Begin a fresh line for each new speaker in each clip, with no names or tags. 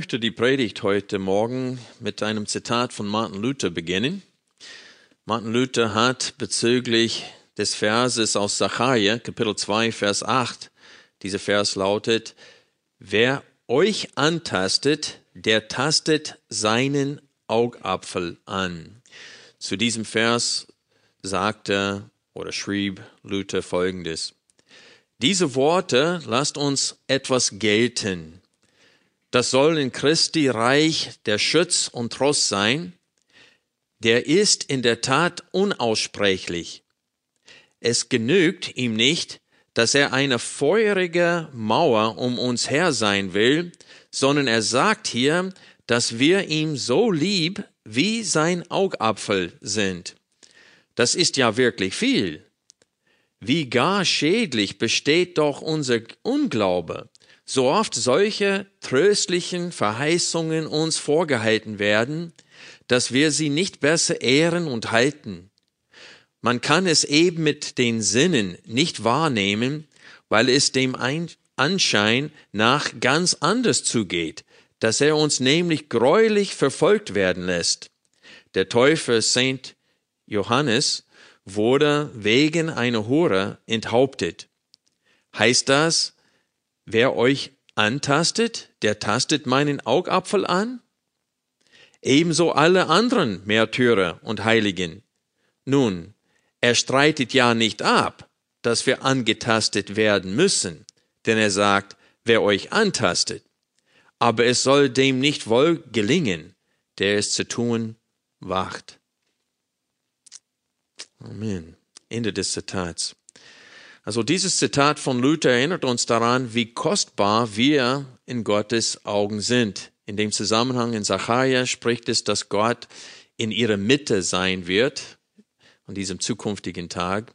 Möchte die Predigt heute Morgen mit einem Zitat von Martin Luther beginnen. Martin Luther hat bezüglich des Verses aus Sacharja, Kapitel 2, Vers 8, dieser Vers lautet, wer euch antastet, der tastet seinen Augapfel an. Zu diesem Vers sagte oder schrieb Luther folgendes. Diese Worte lasst uns etwas gelten. Das soll in Christi Reich der Schutz und Trost sein. Der ist in der Tat unaussprechlich. Es genügt ihm nicht, dass er eine feurige Mauer um uns her sein will, sondern er sagt hier, dass wir ihm so lieb wie sein Augapfel sind. Das ist ja wirklich viel. Wie gar schädlich besteht doch unser Unglaube, so oft solche tröstlichen Verheißungen uns vorgehalten werden, dass wir sie nicht besser ehren und halten. Man kann es eben mit den Sinnen nicht wahrnehmen, weil es dem Anschein nach ganz anders zugeht, dass er uns nämlich greulich verfolgt werden lässt. Der Täufer Saint Johannes wurde wegen einer Hure enthauptet. Heißt das, Wer euch antastet, der tastet meinen Augapfel an? Ebenso alle anderen Märtyrer und Heiligen. Nun, er streitet ja nicht ab, dass wir angetastet werden müssen, denn er sagt, wer euch antastet. Aber es soll dem nicht wohl gelingen, der es zu tun wacht. Amen. Ende des Zitats. Also dieses Zitat von Luther erinnert uns daran, wie kostbar wir in Gottes Augen sind. In dem Zusammenhang in Sacharja spricht es, dass Gott in ihrer Mitte sein wird, an diesem zukünftigen Tag,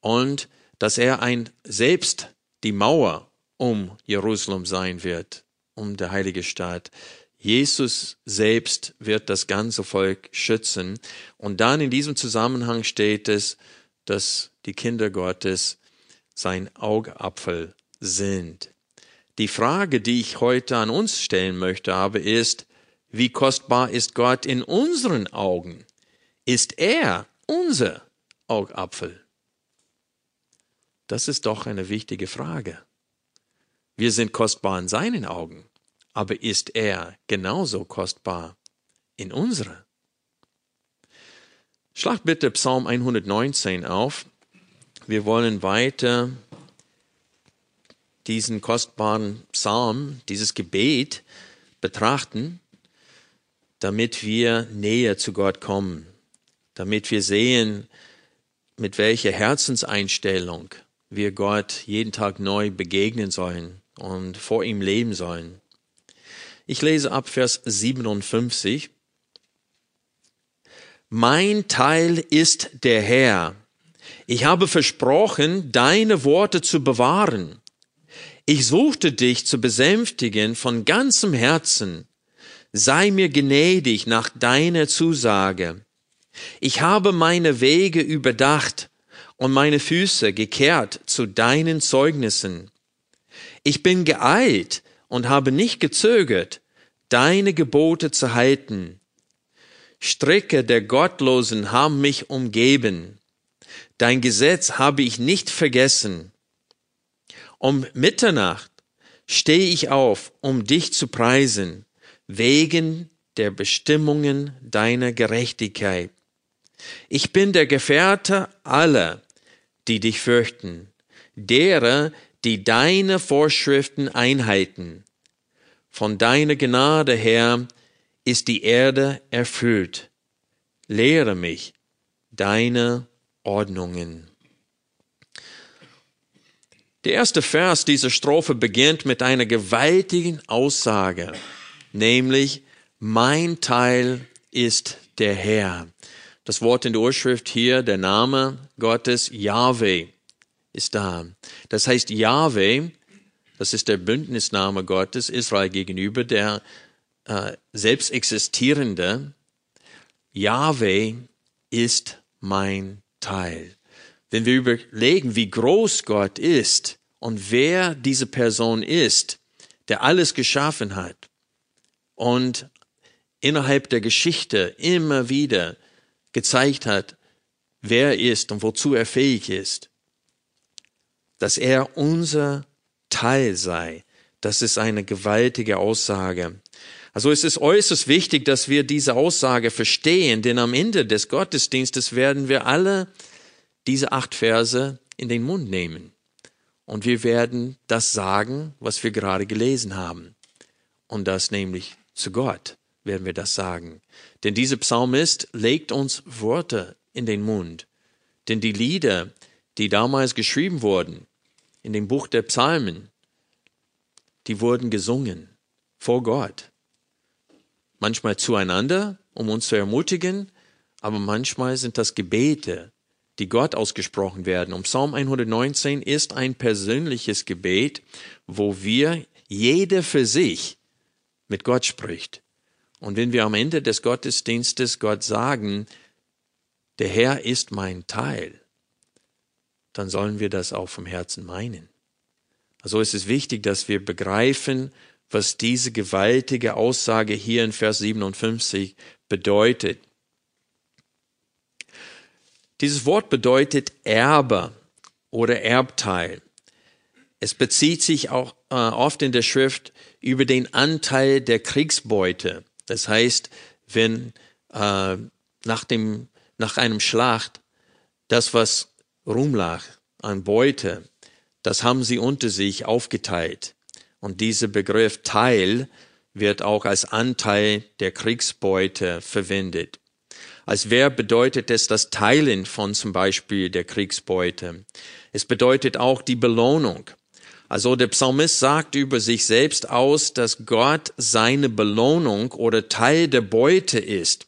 und dass er ein selbst die Mauer um Jerusalem sein wird, um der heilige Stadt. Jesus selbst wird das ganze Volk schützen. Und dann in diesem Zusammenhang steht es, dass die Kinder Gottes sein Augapfel sind. Die Frage, die ich heute an uns stellen möchte, aber ist, wie kostbar ist Gott in unseren Augen? Ist er unser Augapfel? Das ist doch eine wichtige Frage. Wir sind kostbar in seinen Augen, aber ist er genauso kostbar in unsere? Schlag bitte Psalm 119 auf. Wir wollen weiter diesen kostbaren Psalm, dieses Gebet betrachten, damit wir näher zu Gott kommen, damit wir sehen, mit welcher Herzenseinstellung wir Gott jeden Tag neu begegnen sollen und vor ihm leben sollen. Ich lese ab Vers 57. Mein Teil ist der Herr ich habe versprochen, deine Worte zu bewahren. Ich suchte dich zu besänftigen von ganzem Herzen. Sei mir gnädig nach deiner Zusage. Ich habe meine Wege überdacht und meine Füße gekehrt zu deinen Zeugnissen. Ich bin geeilt und habe nicht gezögert, deine Gebote zu halten. Stricke der Gottlosen haben mich umgeben. Dein Gesetz habe ich nicht vergessen. Um Mitternacht stehe ich auf, um dich zu preisen, wegen der Bestimmungen deiner Gerechtigkeit. Ich bin der Gefährte aller, die dich fürchten, derer, die deine Vorschriften einhalten. Von deiner Gnade her ist die Erde erfüllt. Lehre mich deine Ordnungen. Der erste Vers dieser Strophe beginnt mit einer gewaltigen Aussage, nämlich mein Teil ist der Herr. Das Wort in der Urschrift hier, der Name Gottes, Yahweh, ist da. Das heißt, Yahweh, das ist der Bündnisname Gottes Israel gegenüber, der äh, selbst existierende. Yahweh ist mein Teil. Wenn wir überlegen, wie groß Gott ist und wer diese Person ist, der alles geschaffen hat und innerhalb der Geschichte immer wieder gezeigt hat, wer er ist und wozu er fähig ist, dass er unser Teil sei, das ist eine gewaltige Aussage. Also es ist äußerst wichtig, dass wir diese Aussage verstehen, denn am Ende des Gottesdienstes werden wir alle diese acht Verse in den Mund nehmen. Und wir werden das sagen, was wir gerade gelesen haben. Und das nämlich zu Gott werden wir das sagen. Denn dieser Psalmist legt uns Worte in den Mund. Denn die Lieder, die damals geschrieben wurden, in dem Buch der Psalmen, die wurden gesungen vor Gott. Manchmal zueinander, um uns zu ermutigen, aber manchmal sind das Gebete, die Gott ausgesprochen werden. Und Psalm 119 ist ein persönliches Gebet, wo wir jeder für sich mit Gott spricht. Und wenn wir am Ende des Gottesdienstes Gott sagen, der Herr ist mein Teil, dann sollen wir das auch vom Herzen meinen. Also ist es wichtig, dass wir begreifen, was diese gewaltige Aussage hier in Vers 57 bedeutet. Dieses Wort bedeutet Erbe oder Erbteil. Es bezieht sich auch äh, oft in der Schrift über den Anteil der Kriegsbeute. Das heißt, wenn äh, nach, dem, nach einem Schlacht das, was rumlag an Beute, das haben sie unter sich aufgeteilt. Und dieser Begriff Teil wird auch als Anteil der Kriegsbeute verwendet. Als Verb bedeutet es das Teilen von zum Beispiel der Kriegsbeute. Es bedeutet auch die Belohnung. Also der Psalmist sagt über sich selbst aus, dass Gott seine Belohnung oder Teil der Beute ist.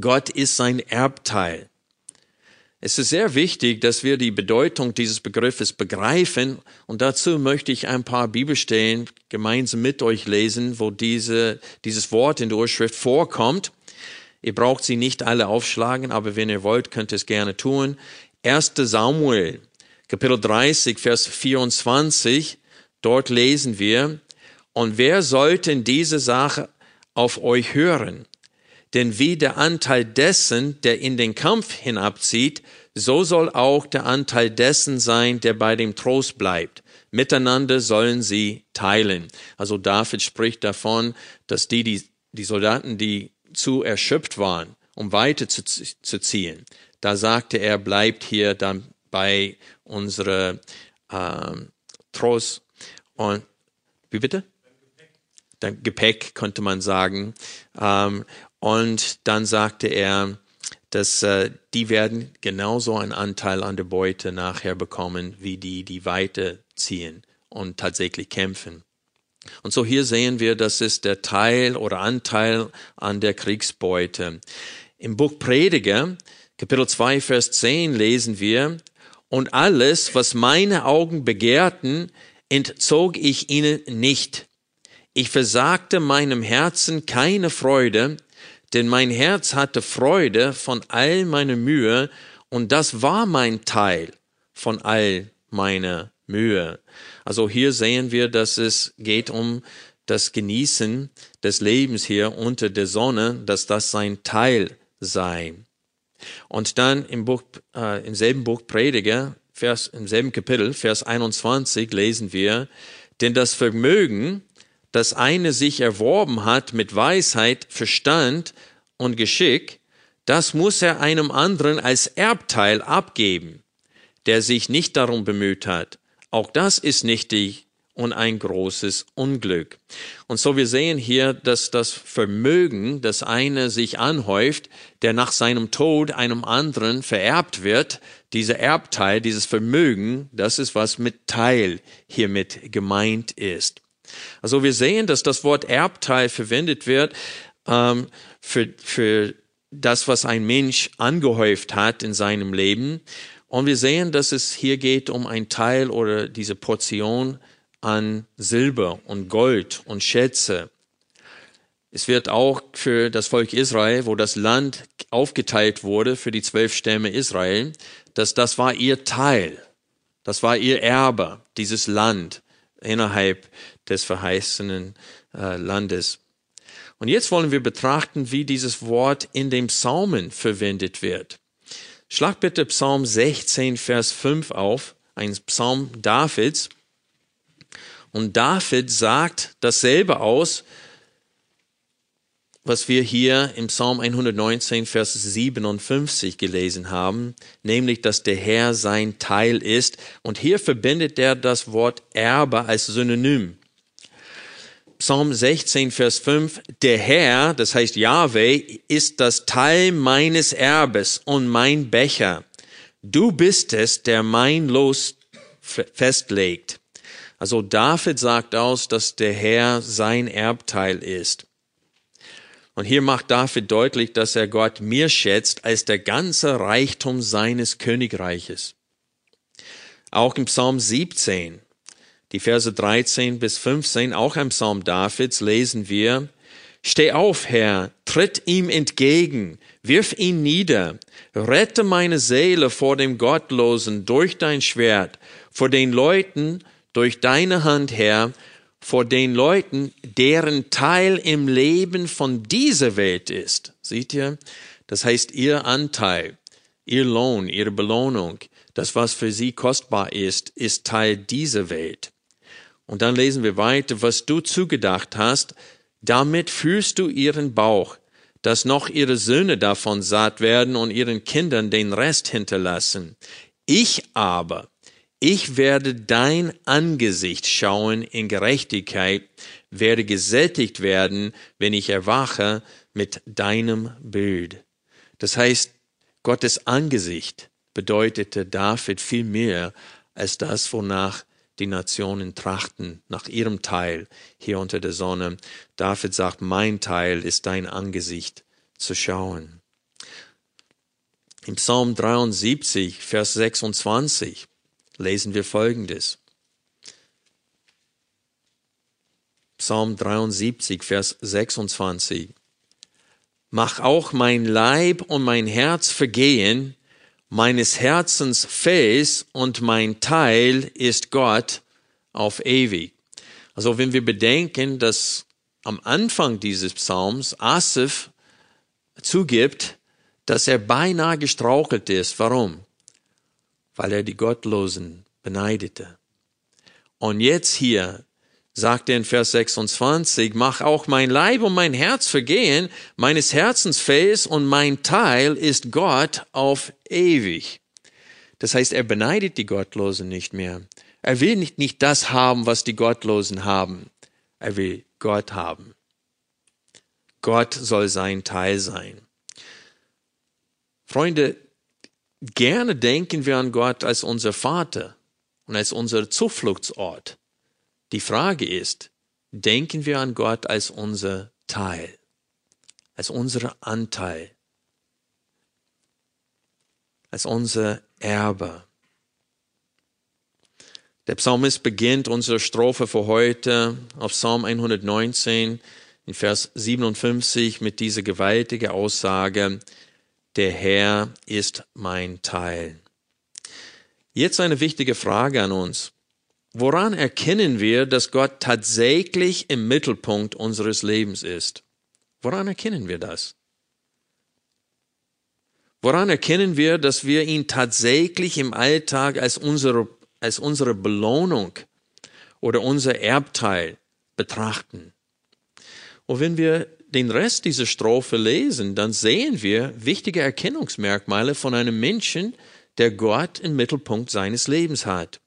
Gott ist sein Erbteil. Es ist sehr wichtig, dass wir die Bedeutung dieses Begriffes begreifen und dazu möchte ich ein paar Bibelstellen gemeinsam mit euch lesen, wo diese, dieses Wort in der Urschrift vorkommt. Ihr braucht sie nicht alle aufschlagen, aber wenn ihr wollt, könnt ihr es gerne tun. 1. Samuel Kapitel 30, Vers 24, dort lesen wir, und wer sollte in diese Sache auf euch hören? Denn wie der Anteil dessen, der in den Kampf hinabzieht, so soll auch der Anteil dessen sein, der bei dem Trost bleibt. Miteinander sollen sie teilen. Also David spricht davon, dass die, die, die Soldaten, die zu erschöpft waren, um weiter zu, zu ziehen, da sagte er, bleibt hier dann bei unserer ähm, Trost und wie bitte? Dann Gepäck könnte man sagen. Ähm, und dann sagte er, dass äh, die werden genauso einen Anteil an der Beute nachher bekommen, wie die, die weiterziehen und tatsächlich kämpfen. Und so hier sehen wir, das ist der Teil oder Anteil an der Kriegsbeute. Im Buch Prediger, Kapitel 2, Vers 10 lesen wir, und alles, was meine Augen begehrten, entzog ich ihnen nicht. Ich versagte meinem Herzen keine Freude, denn mein Herz hatte Freude von all meiner Mühe, und das war mein Teil von all meiner Mühe. Also hier sehen wir, dass es geht um das Genießen des Lebens hier unter der Sonne, dass das sein Teil sei. Und dann im Buch, äh, im selben Buch Prediger, Vers, im selben Kapitel, Vers 21 lesen wir, denn das Vermögen, das eine sich erworben hat mit Weisheit, Verstand und Geschick, das muss er einem anderen als Erbteil abgeben, der sich nicht darum bemüht hat. Auch das ist nichtig und ein großes Unglück. Und so wir sehen hier, dass das Vermögen, das eine sich anhäuft, der nach seinem Tod einem anderen vererbt wird, dieser Erbteil, dieses Vermögen, das ist was mit Teil hiermit gemeint ist. Also wir sehen, dass das Wort Erbteil verwendet wird ähm, für, für das, was ein Mensch angehäuft hat in seinem Leben. Und wir sehen, dass es hier geht um ein Teil oder diese Portion an Silber und Gold und Schätze. Es wird auch für das Volk Israel, wo das Land aufgeteilt wurde für die zwölf Stämme Israel, dass das war ihr Teil. Das war ihr Erbe, dieses Land innerhalb des verheißenen äh, Landes. Und jetzt wollen wir betrachten, wie dieses Wort in dem Psalmen verwendet wird. Schlag bitte Psalm 16, Vers 5 auf, ein Psalm Davids. Und David sagt dasselbe aus, was wir hier im Psalm 119, Vers 57 gelesen haben, nämlich, dass der Herr sein Teil ist. Und hier verbindet er das Wort Erbe als Synonym. Psalm 16, Vers 5, der Herr, das heißt Yahweh, ist das Teil meines Erbes und mein Becher. Du bist es, der mein Los festlegt. Also David sagt aus, dass der Herr sein Erbteil ist. Und hier macht David deutlich, dass er Gott mehr schätzt als der ganze Reichtum seines Königreiches. Auch im Psalm 17 die Verse 13 bis 15, auch im Psalm Davids, lesen wir, Steh auf, Herr, tritt ihm entgegen, wirf ihn nieder, rette meine Seele vor dem Gottlosen durch dein Schwert, vor den Leuten durch deine Hand, Herr, vor den Leuten, deren Teil im Leben von dieser Welt ist. Seht ihr? Das heißt, ihr Anteil, ihr Lohn, ihre Belohnung, das, was für sie kostbar ist, ist Teil dieser Welt. Und dann lesen wir weiter, was du zugedacht hast, damit fühlst du ihren Bauch, dass noch ihre Söhne davon satt werden und ihren Kindern den Rest hinterlassen. Ich aber, ich werde dein Angesicht schauen in Gerechtigkeit, werde gesättigt werden, wenn ich erwache mit deinem Bild. Das heißt, Gottes Angesicht bedeutete David viel mehr als das, wonach die Nationen trachten nach ihrem Teil hier unter der Sonne. David sagt, mein Teil ist dein Angesicht zu schauen. Im Psalm 73, Vers 26 lesen wir Folgendes. Psalm 73, Vers 26. Mach auch mein Leib und mein Herz vergehen, meines Herzens Fels und mein Teil ist Gott auf ewig. Also wenn wir bedenken, dass am Anfang dieses Psalms Asif zugibt, dass er beinahe gestrauchelt ist. Warum? Weil er die Gottlosen beneidete. Und jetzt hier sagt er in Vers 26, mach auch mein Leib und mein Herz vergehen, meines Herzens Fels und mein Teil ist Gott auf ewig. Das heißt, er beneidet die Gottlosen nicht mehr. Er will nicht, nicht das haben, was die Gottlosen haben. Er will Gott haben. Gott soll sein Teil sein. Freunde, gerne denken wir an Gott als unser Vater und als unser Zufluchtsort. Die Frage ist, denken wir an Gott als unser Teil, als unser Anteil, als unser Erbe. Der Psalmist beginnt unsere Strophe für heute auf Psalm 119 in Vers 57 mit dieser gewaltigen Aussage, der Herr ist mein Teil. Jetzt eine wichtige Frage an uns. Woran erkennen wir, dass Gott tatsächlich im Mittelpunkt unseres Lebens ist? Woran erkennen wir das? Woran erkennen wir, dass wir ihn tatsächlich im Alltag als unsere, als unsere Belohnung oder unser Erbteil betrachten? Und wenn wir den Rest dieser Strophe lesen, dann sehen wir wichtige Erkennungsmerkmale von einem Menschen, der Gott im Mittelpunkt seines Lebens hat.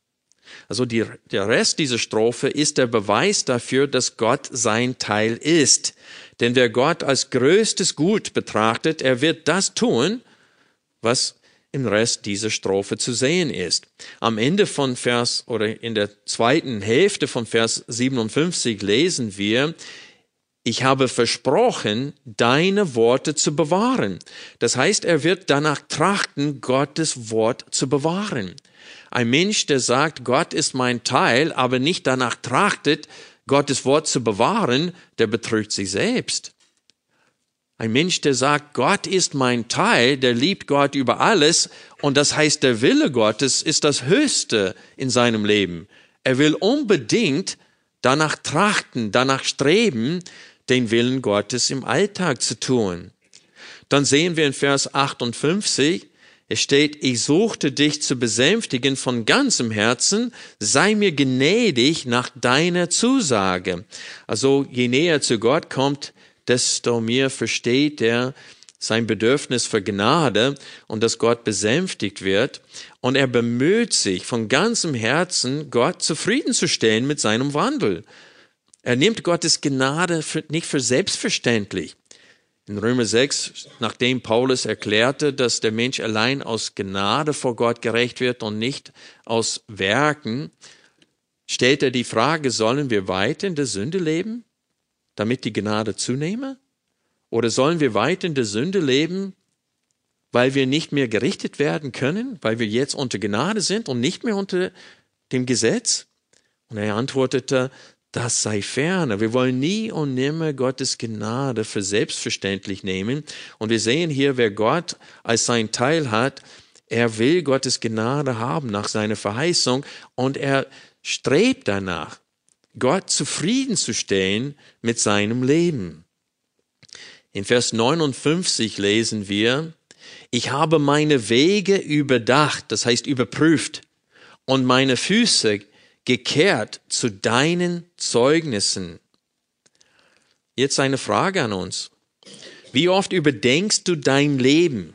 Also die, der Rest dieser Strophe ist der Beweis dafür, dass Gott sein Teil ist. Denn wer Gott als größtes Gut betrachtet, er wird das tun, was im Rest dieser Strophe zu sehen ist. Am Ende von Vers oder in der zweiten Hälfte von Vers 57 lesen wir, ich habe versprochen, deine Worte zu bewahren. Das heißt, er wird danach trachten, Gottes Wort zu bewahren. Ein Mensch, der sagt, Gott ist mein Teil, aber nicht danach trachtet, Gottes Wort zu bewahren, der betrügt sich selbst. Ein Mensch, der sagt, Gott ist mein Teil, der liebt Gott über alles und das heißt, der Wille Gottes ist das Höchste in seinem Leben. Er will unbedingt danach trachten, danach streben, den Willen Gottes im Alltag zu tun. Dann sehen wir in Vers 58, es steht, ich suchte dich zu besänftigen von ganzem Herzen, sei mir gnädig nach deiner Zusage. Also je näher zu Gott kommt, desto mehr versteht er sein Bedürfnis für Gnade und dass Gott besänftigt wird. Und er bemüht sich von ganzem Herzen, Gott zufriedenzustellen mit seinem Wandel. Er nimmt Gottes Gnade nicht für selbstverständlich. In Römer 6, nachdem Paulus erklärte, dass der Mensch allein aus Gnade vor Gott gerecht wird und nicht aus Werken, stellt er die Frage, sollen wir weiter in der Sünde leben? damit die Gnade zunehme? Oder sollen wir weiter in der Sünde leben, weil wir nicht mehr gerichtet werden können, weil wir jetzt unter Gnade sind und nicht mehr unter dem Gesetz? Und er antwortete, das sei ferne. Wir wollen nie und nimmer Gottes Gnade für selbstverständlich nehmen. Und wir sehen hier, wer Gott als sein Teil hat, er will Gottes Gnade haben nach seiner Verheißung und er strebt danach. Gott zufriedenzustellen mit seinem Leben. In Vers 59 lesen wir, ich habe meine Wege überdacht, das heißt überprüft, und meine Füße gekehrt zu deinen Zeugnissen. Jetzt eine Frage an uns. Wie oft überdenkst du dein Leben?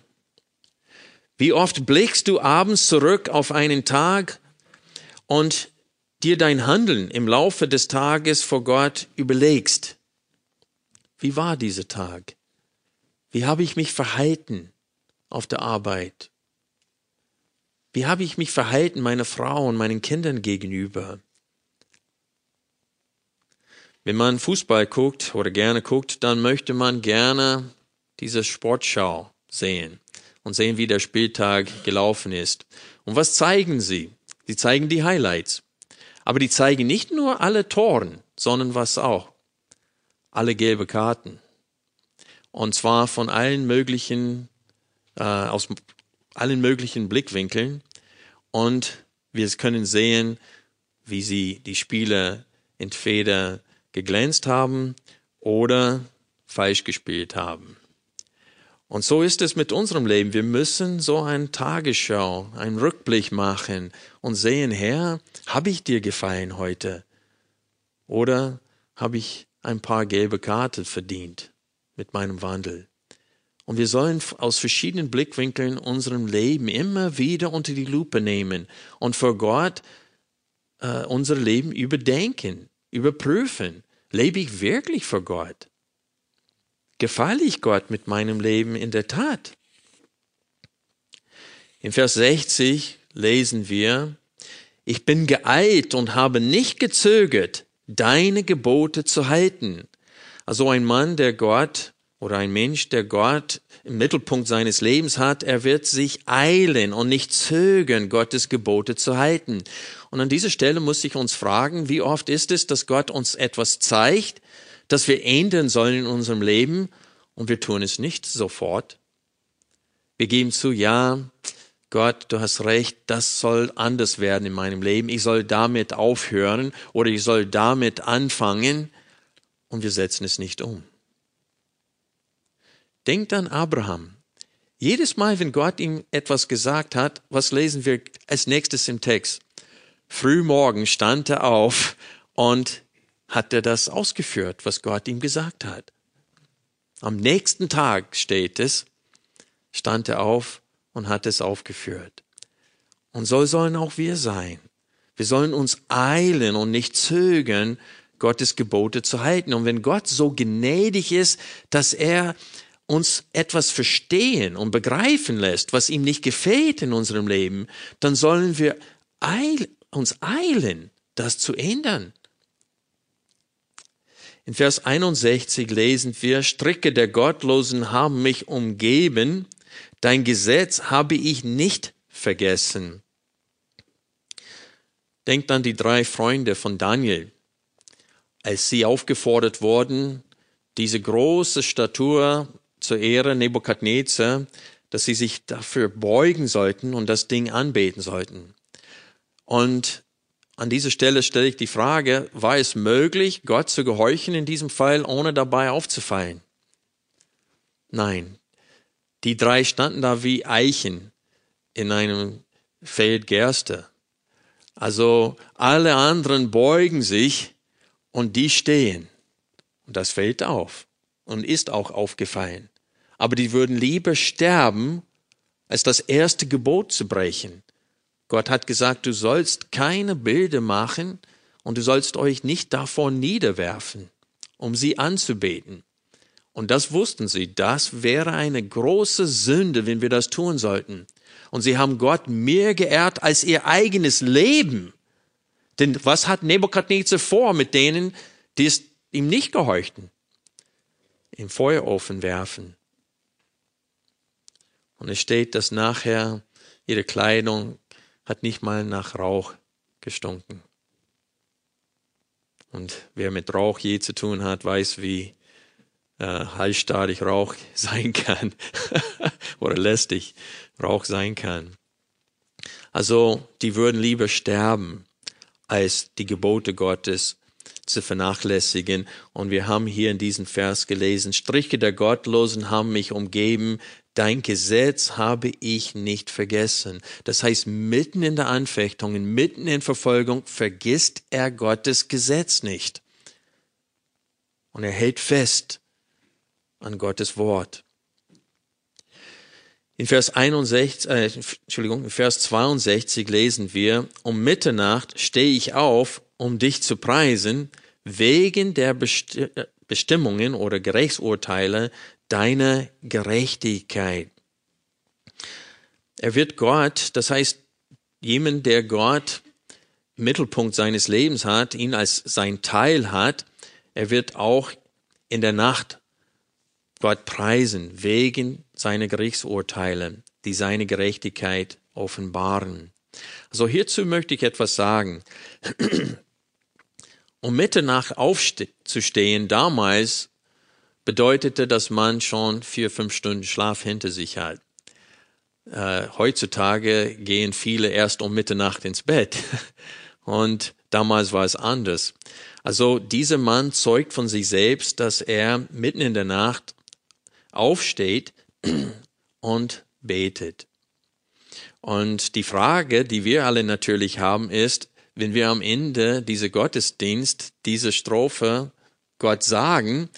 Wie oft blickst du abends zurück auf einen Tag und dir dein Handeln im Laufe des Tages vor Gott überlegst, wie war dieser Tag? Wie habe ich mich verhalten auf der Arbeit? Wie habe ich mich verhalten meiner Frau und meinen Kindern gegenüber? Wenn man Fußball guckt oder gerne guckt, dann möchte man gerne diese Sportschau sehen und sehen, wie der Spieltag gelaufen ist. Und was zeigen sie? Sie zeigen die Highlights. Aber die zeigen nicht nur alle Toren, sondern was auch? Alle gelbe Karten. Und zwar von allen möglichen, äh, aus allen möglichen Blickwinkeln. Und wir können sehen, wie sie die Spieler entweder geglänzt haben oder falsch gespielt haben. Und so ist es mit unserem Leben. Wir müssen so eine Tagesschau, einen Rückblick machen und sehen, Herr, habe ich dir gefallen heute? Oder habe ich ein paar gelbe Karten verdient mit meinem Wandel? Und wir sollen aus verschiedenen Blickwinkeln unserem Leben immer wieder unter die Lupe nehmen und vor Gott äh, unser Leben überdenken, überprüfen. Lebe ich wirklich vor Gott? Gefalle ich Gott mit meinem Leben in der Tat? In Vers 60 lesen wir, ich bin geeilt und habe nicht gezögert, deine Gebote zu halten. Also ein Mann, der Gott oder ein Mensch, der Gott im Mittelpunkt seines Lebens hat, er wird sich eilen und nicht zögern, Gottes Gebote zu halten. Und an dieser Stelle muss ich uns fragen, wie oft ist es, dass Gott uns etwas zeigt, das wir ändern sollen in unserem Leben und wir tun es nicht sofort. Wir geben zu, ja, Gott, du hast recht, das soll anders werden in meinem Leben. Ich soll damit aufhören oder ich soll damit anfangen und wir setzen es nicht um. Denkt an Abraham. Jedes Mal, wenn Gott ihm etwas gesagt hat, was lesen wir als nächstes im Text? Frühmorgen stand er auf und hat er das ausgeführt, was Gott ihm gesagt hat. Am nächsten Tag steht es, stand er auf und hat es aufgeführt. Und so sollen auch wir sein. Wir sollen uns eilen und nicht zögern, Gottes Gebote zu halten. Und wenn Gott so gnädig ist, dass er uns etwas verstehen und begreifen lässt, was ihm nicht gefällt in unserem Leben, dann sollen wir eil, uns eilen, das zu ändern. In Vers 61 lesen wir, Stricke der Gottlosen haben mich umgeben, dein Gesetz habe ich nicht vergessen. Denkt an die drei Freunde von Daniel, als sie aufgefordert wurden, diese große Statur zur Ehre Nebukadnezar, dass sie sich dafür beugen sollten und das Ding anbeten sollten. Und an dieser Stelle stelle ich die Frage, war es möglich, Gott zu gehorchen in diesem Fall, ohne dabei aufzufallen? Nein. Die drei standen da wie Eichen in einem Feld Gerste. Also alle anderen beugen sich und die stehen. Und das fällt auf und ist auch aufgefallen. Aber die würden lieber sterben, als das erste Gebot zu brechen. Gott hat gesagt, du sollst keine Bilder machen und du sollst euch nicht davon niederwerfen, um sie anzubeten. Und das wussten sie, das wäre eine große Sünde, wenn wir das tun sollten. Und sie haben Gott mehr geehrt als ihr eigenes Leben. Denn was hat Nebukadnezar vor mit denen, die es ihm nicht gehorchten? Im Feuerofen werfen. Und es steht, dass nachher ihre Kleidung hat nicht mal nach Rauch gestunken. Und wer mit Rauch je zu tun hat, weiß, wie äh, halstarrig Rauch sein kann oder lästig Rauch sein kann. Also die würden lieber sterben, als die Gebote Gottes zu vernachlässigen. Und wir haben hier in diesem Vers gelesen, Striche der Gottlosen haben mich umgeben, dein Gesetz habe ich nicht vergessen. Das heißt, mitten in der Anfechtung, mitten in Verfolgung vergisst er Gottes Gesetz nicht. Und er hält fest an Gottes Wort. In Vers 61, äh, Entschuldigung, in Vers 62 lesen wir, um Mitternacht stehe ich auf, um dich zu preisen, wegen der Besti Bestimmungen oder Gerichtsurteile deiner Gerechtigkeit. Er wird Gott, das heißt, jemand, der Gott Mittelpunkt seines Lebens hat, ihn als sein Teil hat, er wird auch in der Nacht Gott preisen wegen seiner Gerichtsurteile, die seine Gerechtigkeit offenbaren. Also hierzu möchte ich etwas sagen. Um Mitternacht aufzustehen damals bedeutete, dass man schon vier, fünf Stunden Schlaf hinter sich hat. Äh, heutzutage gehen viele erst um Mitternacht ins Bett. Und damals war es anders. Also dieser Mann zeugt von sich selbst, dass er mitten in der Nacht aufsteht und betet. Und die Frage, die wir alle natürlich haben, ist, wenn wir am Ende dieser Gottesdienst diese Strophe Gott sagen,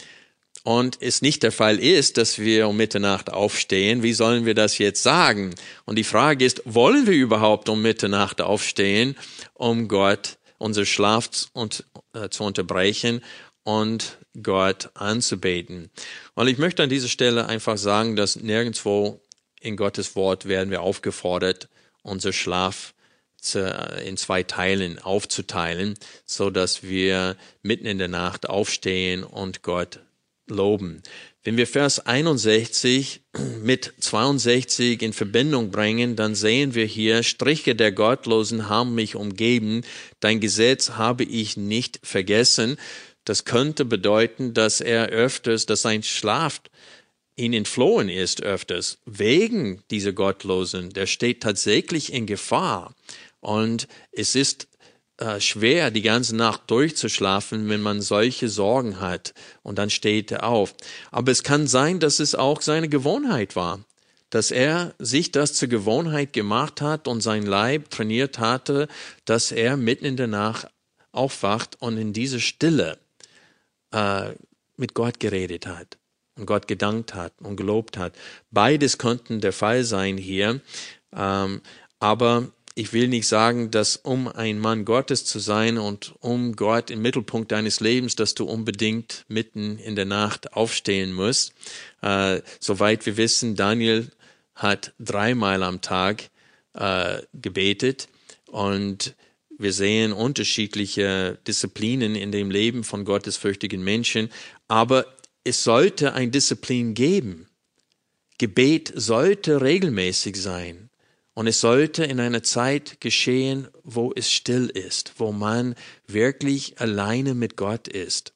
und es nicht der Fall ist, dass wir um Mitternacht aufstehen, wie sollen wir das jetzt sagen? Und die Frage ist, wollen wir überhaupt um Mitternacht aufstehen, um Gott unser Schlaf und, äh, zu unterbrechen und Gott anzubeten? Und ich möchte an dieser Stelle einfach sagen, dass nirgendwo in Gottes Wort werden wir aufgefordert, unser Schlaf zu, in zwei Teilen aufzuteilen, so dass wir mitten in der Nacht aufstehen und Gott loben. Wenn wir Vers 61 mit 62 in Verbindung bringen, dann sehen wir hier, Striche der Gottlosen haben mich umgeben, dein Gesetz habe ich nicht vergessen. Das könnte bedeuten, dass er öfters, dass sein Schlaf ihn entflohen ist öfters, wegen dieser Gottlosen. Der steht tatsächlich in Gefahr. Und es ist äh, schwer, die ganze Nacht durchzuschlafen, wenn man solche Sorgen hat. Und dann steht er auf. Aber es kann sein, dass es auch seine Gewohnheit war, dass er sich das zur Gewohnheit gemacht hat und sein Leib trainiert hatte, dass er mitten in der Nacht aufwacht und in diese Stille äh, mit Gott geredet hat und Gott gedankt hat und gelobt hat. Beides könnten der Fall sein hier. Ähm, aber ich will nicht sagen, dass um ein Mann Gottes zu sein und um Gott im Mittelpunkt deines Lebens, dass du unbedingt mitten in der Nacht aufstehen musst. Äh, soweit wir wissen, Daniel hat dreimal am Tag äh, gebetet und wir sehen unterschiedliche Disziplinen in dem Leben von gottesfürchtigen Menschen, aber es sollte ein Disziplin geben. Gebet sollte regelmäßig sein und es sollte in einer Zeit geschehen, wo es still ist, wo man wirklich alleine mit Gott ist.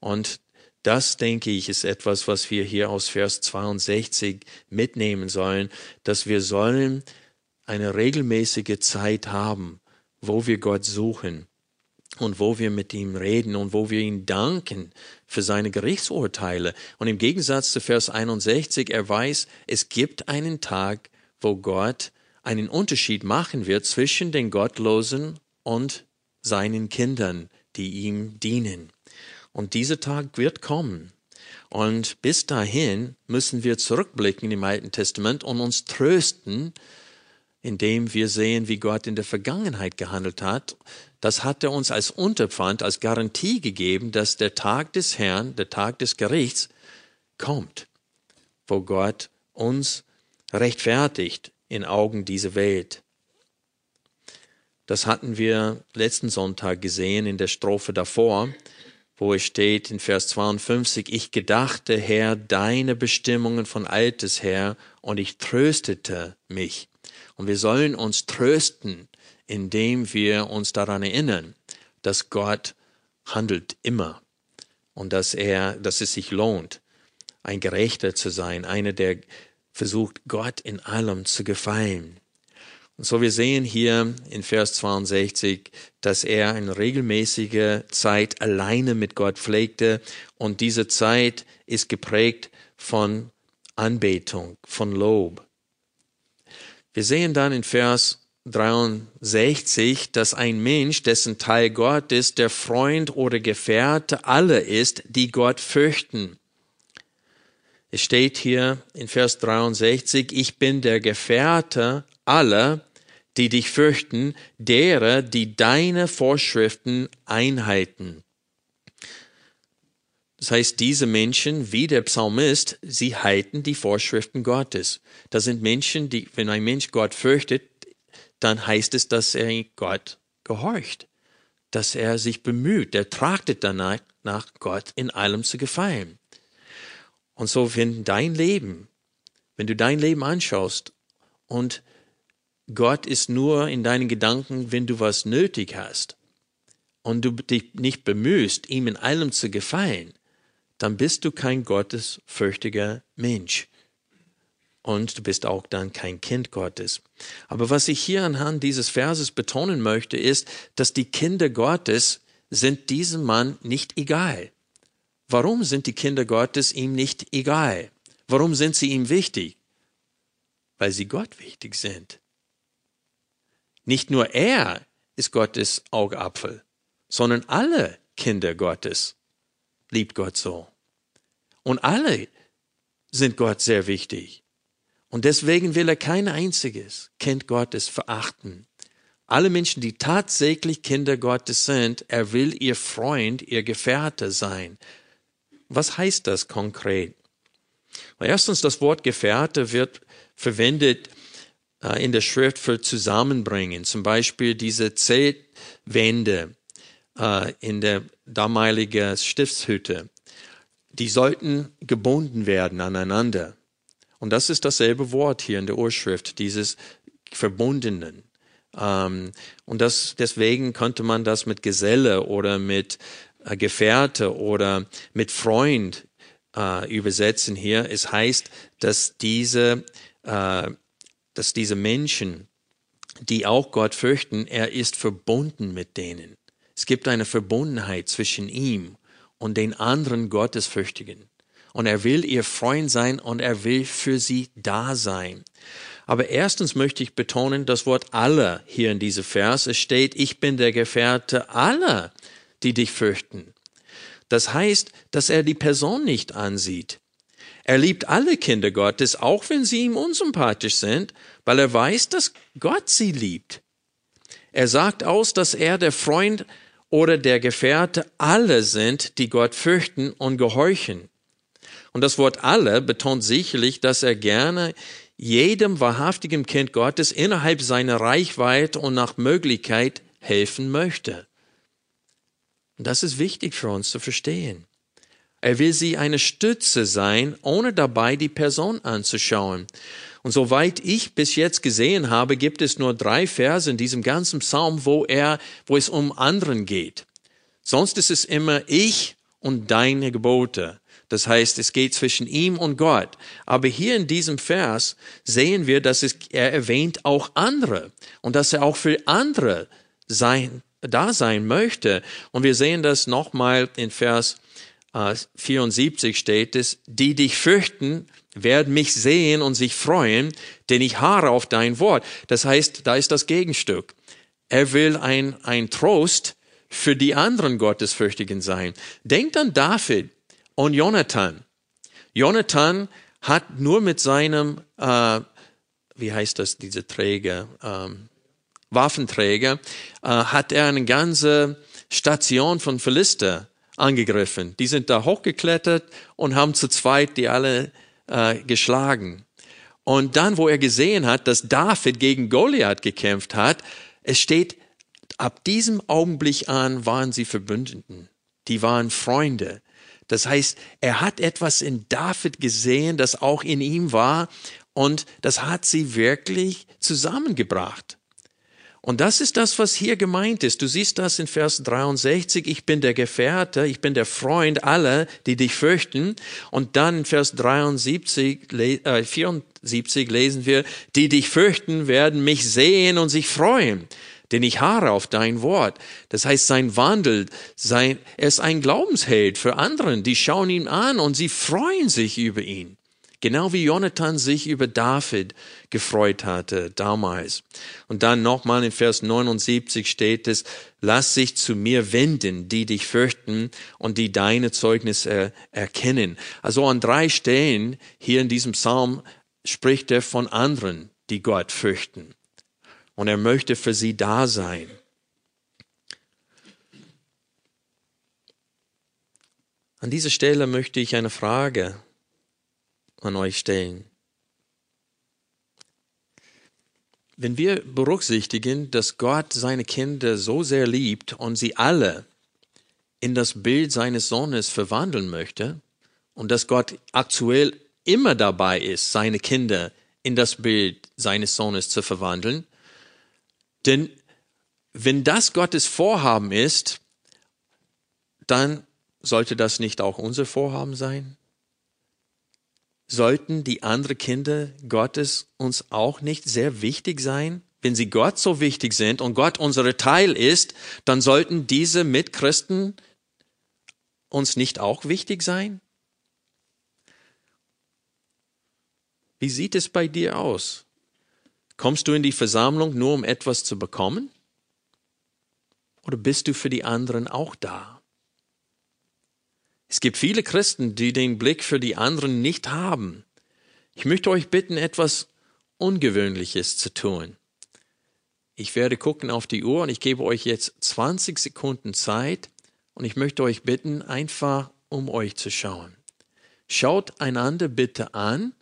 Und das, denke ich, ist etwas, was wir hier aus Vers 62 mitnehmen sollen, dass wir sollen eine regelmäßige Zeit haben, wo wir Gott suchen und wo wir mit ihm reden und wo wir ihn danken für seine Gerichtsurteile. Und im Gegensatz zu Vers 61, er weiß, es gibt einen Tag, wo Gott einen Unterschied machen wird zwischen den Gottlosen und seinen Kindern, die ihm dienen. Und dieser Tag wird kommen. Und bis dahin müssen wir zurückblicken im Alten Testament und uns trösten, indem wir sehen, wie Gott in der Vergangenheit gehandelt hat. Das hat er uns als Unterpfand, als Garantie gegeben, dass der Tag des Herrn, der Tag des Gerichts kommt, wo Gott uns rechtfertigt in Augen dieser Welt. Das hatten wir letzten Sonntag gesehen in der Strophe davor wo es steht in Vers 52, ich gedachte, Herr, deine Bestimmungen von altes her, und ich tröstete mich. Und wir sollen uns trösten, indem wir uns daran erinnern, dass Gott handelt immer und dass er, dass es sich lohnt, ein Gerechter zu sein, einer, der versucht, Gott in allem zu gefallen. Und so wir sehen hier in Vers 62, dass er eine regelmäßige Zeit alleine mit Gott pflegte und diese Zeit ist geprägt von Anbetung, von Lob. Wir sehen dann in Vers 63, dass ein Mensch, dessen Teil Gott ist, der Freund oder Gefährte aller ist, die Gott fürchten. Es steht hier in Vers 63, ich bin der Gefährte aller, die dich fürchten, derer, die deine Vorschriften einhalten. Das heißt, diese Menschen, wie der Psalmist, sie halten die Vorschriften Gottes. Das sind Menschen, die, wenn ein Mensch Gott fürchtet, dann heißt es, dass er Gott gehorcht, dass er sich bemüht, der trachtet danach, nach Gott in allem zu gefallen. Und so, wenn dein Leben, wenn du dein Leben anschaust und Gott ist nur in deinen Gedanken, wenn du was nötig hast und du dich nicht bemühst, ihm in allem zu gefallen, dann bist du kein gottesfürchtiger Mensch. Und du bist auch dann kein Kind Gottes. Aber was ich hier anhand dieses Verses betonen möchte, ist, dass die Kinder Gottes sind diesem Mann nicht egal. Warum sind die Kinder Gottes ihm nicht egal? Warum sind sie ihm wichtig? Weil sie Gott wichtig sind. Nicht nur er ist Gottes Augapfel, sondern alle Kinder Gottes liebt Gott so. Und alle sind Gott sehr wichtig. Und deswegen will er kein einziges Kind Gottes verachten. Alle Menschen, die tatsächlich Kinder Gottes sind, er will ihr Freund, ihr Gefährte sein. Was heißt das konkret? Erstens, das Wort Gefährte wird verwendet äh, in der Schrift für zusammenbringen. Zum Beispiel diese Zeltwände äh, in der damaligen Stiftshütte. Die sollten gebunden werden aneinander. Und das ist dasselbe Wort hier in der Urschrift, dieses Verbundenen. Ähm, und das, deswegen könnte man das mit Geselle oder mit äh, Gefährte oder mit Freund äh, übersetzen hier. Es heißt, dass diese äh, dass diese Menschen, die auch Gott fürchten, er ist verbunden mit denen. Es gibt eine Verbundenheit zwischen ihm und den anderen Gottesfürchtigen. Und er will ihr Freund sein und er will für sie da sein. Aber erstens möchte ich betonen, das Wort aller hier in diesem Vers. Es steht, ich bin der Gefährte aller, die dich fürchten. Das heißt, dass er die Person nicht ansieht. Er liebt alle Kinder Gottes, auch wenn sie ihm unsympathisch sind, weil er weiß, dass Gott sie liebt. Er sagt aus, dass er der Freund oder der Gefährte alle sind, die Gott fürchten und gehorchen. Und das Wort alle betont sicherlich, dass er gerne jedem wahrhaftigen Kind Gottes innerhalb seiner Reichweite und nach Möglichkeit helfen möchte. Und das ist wichtig für uns zu verstehen. Er will sie eine Stütze sein, ohne dabei die Person anzuschauen. Und soweit ich bis jetzt gesehen habe, gibt es nur drei Verse in diesem ganzen Psalm, wo er, wo es um anderen geht. Sonst ist es immer ich und deine Gebote. Das heißt, es geht zwischen ihm und Gott. Aber hier in diesem Vers sehen wir, dass es, er erwähnt auch andere und dass er auch für andere sein, da sein möchte. Und wir sehen das nochmal in Vers 74 steht es, die dich fürchten, werden mich sehen und sich freuen, denn ich haare auf dein Wort. Das heißt, da ist das Gegenstück. Er will ein, ein Trost für die anderen Gottesfürchtigen sein. Denkt an David und Jonathan. Jonathan hat nur mit seinem, äh, wie heißt das, diese Träger, ähm, Waffenträger, äh, hat er eine ganze Station von Philister angegriffen. Die sind da hochgeklettert und haben zu zweit die alle äh, geschlagen. Und dann, wo er gesehen hat, dass David gegen Goliath gekämpft hat, es steht, ab diesem Augenblick an waren sie Verbündeten. Die waren Freunde. Das heißt, er hat etwas in David gesehen, das auch in ihm war, und das hat sie wirklich zusammengebracht. Und das ist das, was hier gemeint ist. Du siehst das in Vers 63. Ich bin der Gefährte, ich bin der Freund aller, die dich fürchten. Und dann in Vers 73, äh, 74 lesen wir, die dich fürchten, werden mich sehen und sich freuen. Denn ich haare auf dein Wort. Das heißt, sein Wandel, sein, er ist ein Glaubensheld für anderen. Die schauen ihn an und sie freuen sich über ihn. Genau wie Jonathan sich über David gefreut hatte damals. Und dann nochmal in Vers 79 steht es, lass sich zu mir wenden, die dich fürchten und die deine Zeugnisse erkennen. Also an drei Stellen hier in diesem Psalm spricht er von anderen, die Gott fürchten. Und er möchte für sie da sein. An dieser Stelle möchte ich eine Frage an euch stellen. Wenn wir berücksichtigen, dass Gott seine Kinder so sehr liebt und sie alle in das Bild seines Sohnes verwandeln möchte und dass Gott aktuell immer dabei ist, seine Kinder in das Bild seines Sohnes zu verwandeln, denn wenn das Gottes Vorhaben ist, dann sollte das nicht auch unser Vorhaben sein? Sollten die anderen Kinder Gottes uns auch nicht sehr wichtig sein? Wenn sie Gott so wichtig sind und Gott unser Teil ist, dann sollten diese Mitchristen uns nicht auch wichtig sein? Wie sieht es bei dir aus? Kommst du in die Versammlung nur um etwas zu bekommen? Oder bist du für die anderen auch da? Es gibt viele Christen, die den Blick für die anderen nicht haben. Ich möchte euch bitten, etwas Ungewöhnliches zu tun. Ich werde gucken auf die Uhr und ich gebe euch jetzt 20 Sekunden Zeit und ich möchte euch bitten, einfach um euch zu schauen. Schaut einander bitte an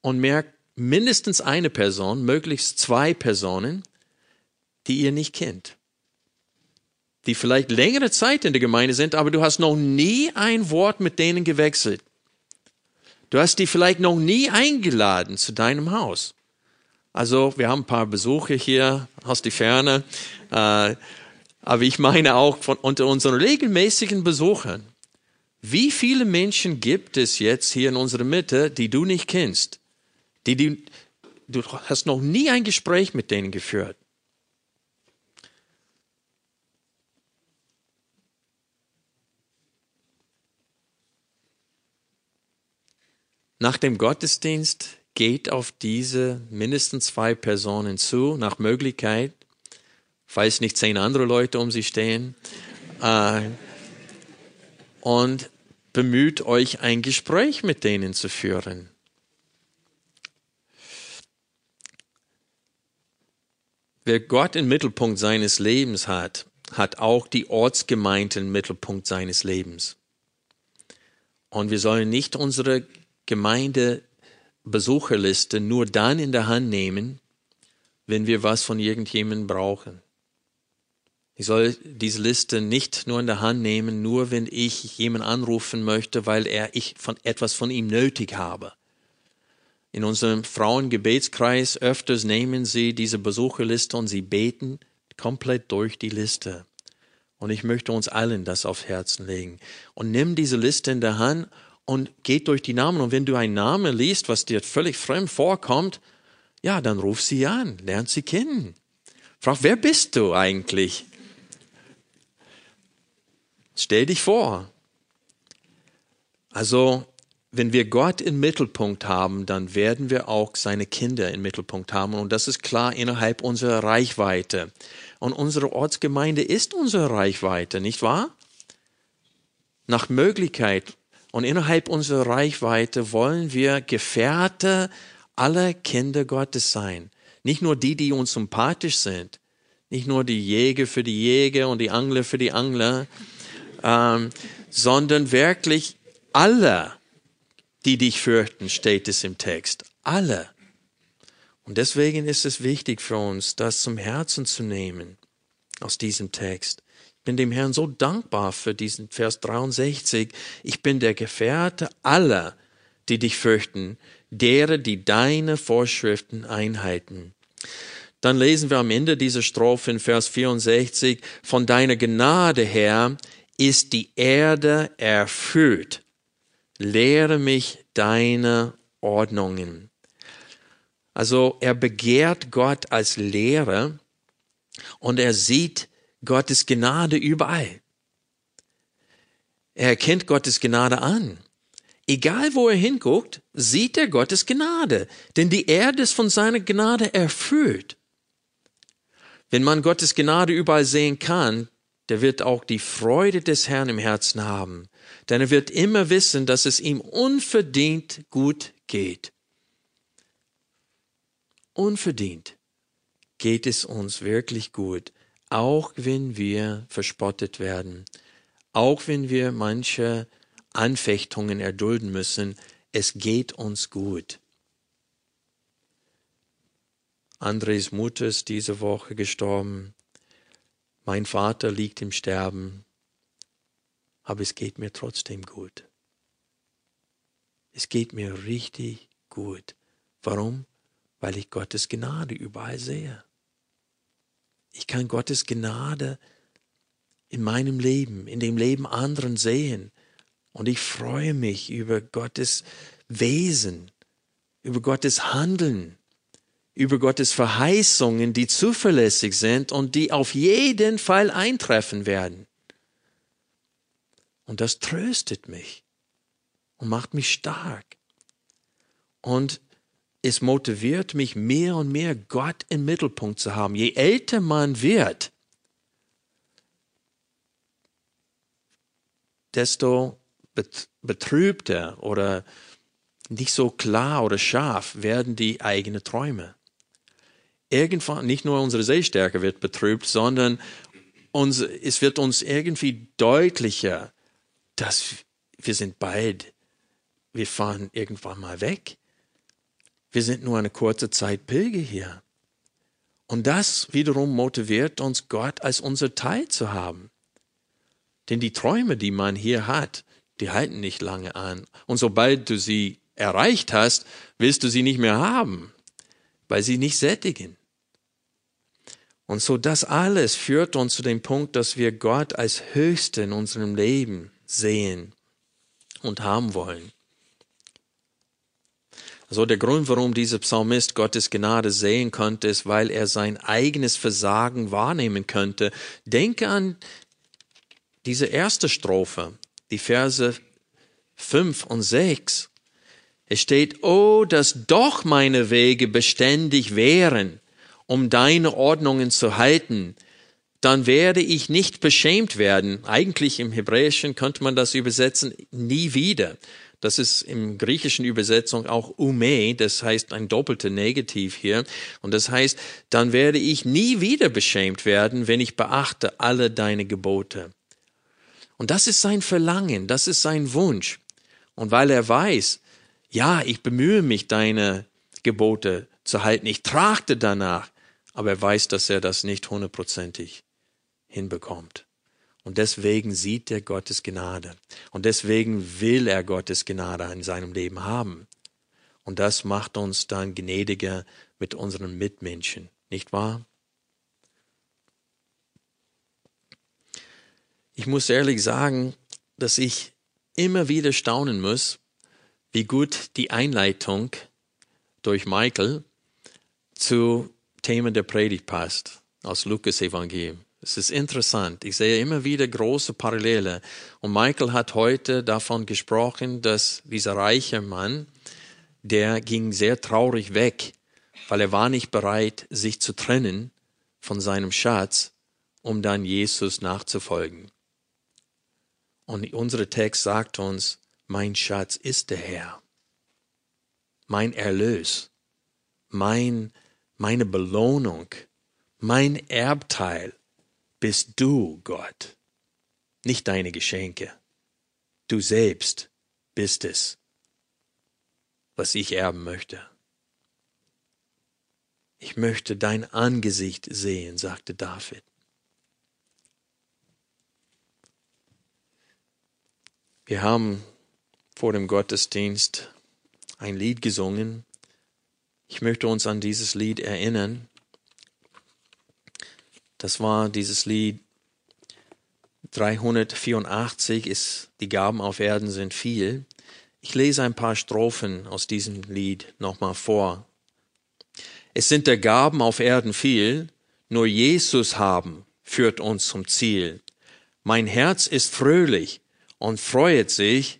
und merkt mindestens eine Person, möglichst zwei Personen, die ihr nicht kennt die vielleicht längere Zeit in der Gemeinde sind, aber du hast noch nie ein Wort mit denen gewechselt. Du hast die vielleicht noch nie eingeladen zu deinem Haus. Also wir haben ein paar Besuche hier aus der Ferne, äh, aber ich meine auch von unter unseren regelmäßigen Besuchern. Wie viele Menschen gibt es jetzt hier in unserer Mitte, die du nicht kennst? Die, die, du hast noch nie ein Gespräch mit denen geführt. Nach dem Gottesdienst geht auf diese mindestens zwei Personen zu, nach Möglichkeit, falls nicht zehn andere Leute um sie stehen, äh, und bemüht euch, ein Gespräch mit denen zu führen. Wer Gott im Mittelpunkt seines Lebens hat, hat auch die Ortsgemeinde im Mittelpunkt seines Lebens. Und wir sollen nicht unsere Gemeindebesucherliste nur dann in der Hand nehmen, wenn wir was von irgendjemandem brauchen. Ich soll diese Liste nicht nur in der Hand nehmen, nur wenn ich jemanden anrufen möchte, weil er ich von etwas von ihm nötig habe. In unserem Frauengebetskreis öfters nehmen sie diese Besucherliste und sie beten komplett durch die Liste. Und ich möchte uns allen das aufs Herzen legen. Und nimm diese Liste in der Hand und geht durch die Namen. Und wenn du einen Namen liest, was dir völlig fremd vorkommt, ja, dann ruf sie an, lernt sie kennen. Frag, wer bist du eigentlich? Stell dich vor. Also, wenn wir Gott im Mittelpunkt haben, dann werden wir auch seine Kinder im Mittelpunkt haben. Und das ist klar innerhalb unserer Reichweite. Und unsere Ortsgemeinde ist unsere Reichweite, nicht wahr? Nach Möglichkeit und innerhalb unserer Reichweite wollen wir Gefährte aller Kinder Gottes sein. Nicht nur die, die uns sympathisch sind. Nicht nur die Jäger für die Jäger und die Angler für die Angler, ähm, sondern wirklich alle, die dich fürchten, steht es im Text. Alle. Und deswegen ist es wichtig für uns, das zum Herzen zu nehmen aus diesem Text. Bin dem Herrn so dankbar für diesen Vers 63. Ich bin der Gefährte aller, die dich fürchten, derer, die deine Vorschriften einhalten. Dann lesen wir am Ende dieser Strophe in Vers 64, von deiner Gnade her ist die Erde erfüllt. Lehre mich deine Ordnungen. Also er begehrt Gott als Lehrer und er sieht Gottes Gnade überall. Er erkennt Gottes Gnade an. Egal wo er hinguckt, sieht er Gottes Gnade, denn die Erde ist von seiner Gnade erfüllt. Wenn man Gottes Gnade überall sehen kann, der wird auch die Freude des Herrn im Herzen haben, denn er wird immer wissen, dass es ihm unverdient gut geht unverdient geht es uns wirklich gut, auch wenn wir verspottet werden, auch wenn wir manche Anfechtungen erdulden müssen, es geht uns gut. Andres Mutter ist diese Woche gestorben. Mein Vater liegt im Sterben. Aber es geht mir trotzdem gut. Es geht mir richtig gut. Warum? weil ich Gottes Gnade überall sehe. Ich kann Gottes Gnade in meinem Leben, in dem Leben anderen sehen. Und ich freue mich über Gottes Wesen, über Gottes Handeln, über Gottes Verheißungen, die zuverlässig sind und die auf jeden Fall eintreffen werden. Und das tröstet mich und macht mich stark. Und es motiviert mich mehr und mehr, Gott im Mittelpunkt zu haben. Je älter man wird, desto betrübter oder nicht so klar oder scharf werden die eigenen Träume. Irgendwann, nicht nur unsere Sehstärke wird betrübt, sondern uns, es wird uns irgendwie deutlicher, dass wir sind bald, wir fahren irgendwann mal weg. Wir sind nur eine kurze Zeit Pilger hier. Und das wiederum motiviert uns, Gott als unser Teil zu haben. Denn die Träume, die man hier hat, die halten nicht lange an. Und sobald du sie erreicht hast, willst du sie nicht mehr haben, weil sie nicht sättigen. Und so das alles führt uns zu dem Punkt, dass wir Gott als Höchste in unserem Leben sehen und haben wollen. So der Grund, warum dieser Psalmist Gottes Gnade sehen konnte, ist, weil er sein eigenes Versagen wahrnehmen könnte. Denke an diese erste Strophe, die Verse 5 und 6. Es steht, oh, dass doch meine Wege beständig wären, um deine Ordnungen zu halten, dann werde ich nicht beschämt werden. Eigentlich im Hebräischen könnte man das übersetzen, nie wieder. Das ist im griechischen Übersetzung auch ume, das heißt ein doppelter Negativ hier. Und das heißt, dann werde ich nie wieder beschämt werden, wenn ich beachte alle deine Gebote. Und das ist sein Verlangen, das ist sein Wunsch. Und weil er weiß, ja, ich bemühe mich, deine Gebote zu halten, ich trachte danach, aber er weiß, dass er das nicht hundertprozentig hinbekommt. Und deswegen sieht er Gottes Gnade. Und deswegen will er Gottes Gnade in seinem Leben haben. Und das macht uns dann gnädiger mit unseren Mitmenschen, nicht wahr? Ich muss ehrlich sagen, dass ich immer wieder staunen muss, wie gut die Einleitung durch Michael zu Themen der Predigt passt aus Lukas Evangelium. Es ist interessant. Ich sehe immer wieder große Parallele. Und Michael hat heute davon gesprochen, dass dieser reiche Mann, der ging sehr traurig weg, weil er war nicht bereit, sich zu trennen von seinem Schatz, um dann Jesus nachzufolgen. Und unser Text sagt uns, mein Schatz ist der Herr, mein Erlös, mein, meine Belohnung, mein Erbteil bist du, Gott, nicht deine Geschenke. Du selbst bist es, was ich erben möchte. Ich möchte dein Angesicht sehen, sagte David. Wir haben vor dem Gottesdienst ein Lied gesungen. Ich möchte uns an dieses Lied erinnern. Das war dieses Lied 384 ist die Gaben auf Erden sind viel. Ich lese ein paar Strophen aus diesem Lied nochmal vor. Es sind der Gaben auf Erden viel, nur Jesus haben führt uns zum Ziel. Mein Herz ist fröhlich, und freuet sich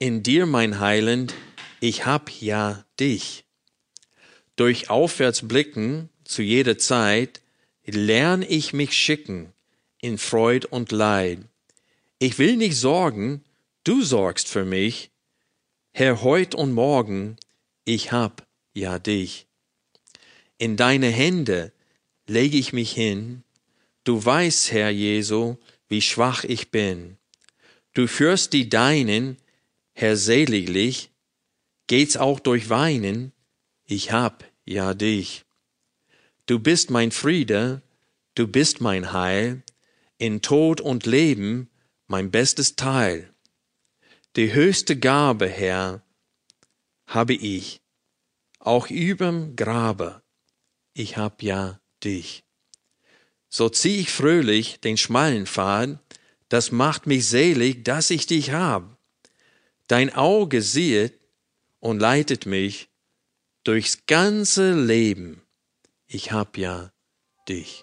in dir, mein Heiland, ich hab ja dich. Durch Aufwärtsblicken zu jeder Zeit lern ich mich schicken in Freud und Leid. Ich will nicht sorgen, du sorgst für mich. Herr, heut und morgen, ich hab ja dich. In deine Hände lege ich mich hin. Du weißt, Herr Jesu, wie schwach ich bin. Du führst die Deinen, Herr seliglich, geht's auch durch Weinen, ich hab ja dich. Du bist mein Friede, du bist mein Heil, in Tod und Leben mein bestes Teil. Die höchste Gabe, Herr, habe ich, auch überm Grabe, ich hab ja dich. So zieh ich fröhlich den schmalen Pfad, das macht mich selig, dass ich dich hab. Dein Auge sieht und leitet mich durchs ganze Leben. Ich hab ja dich.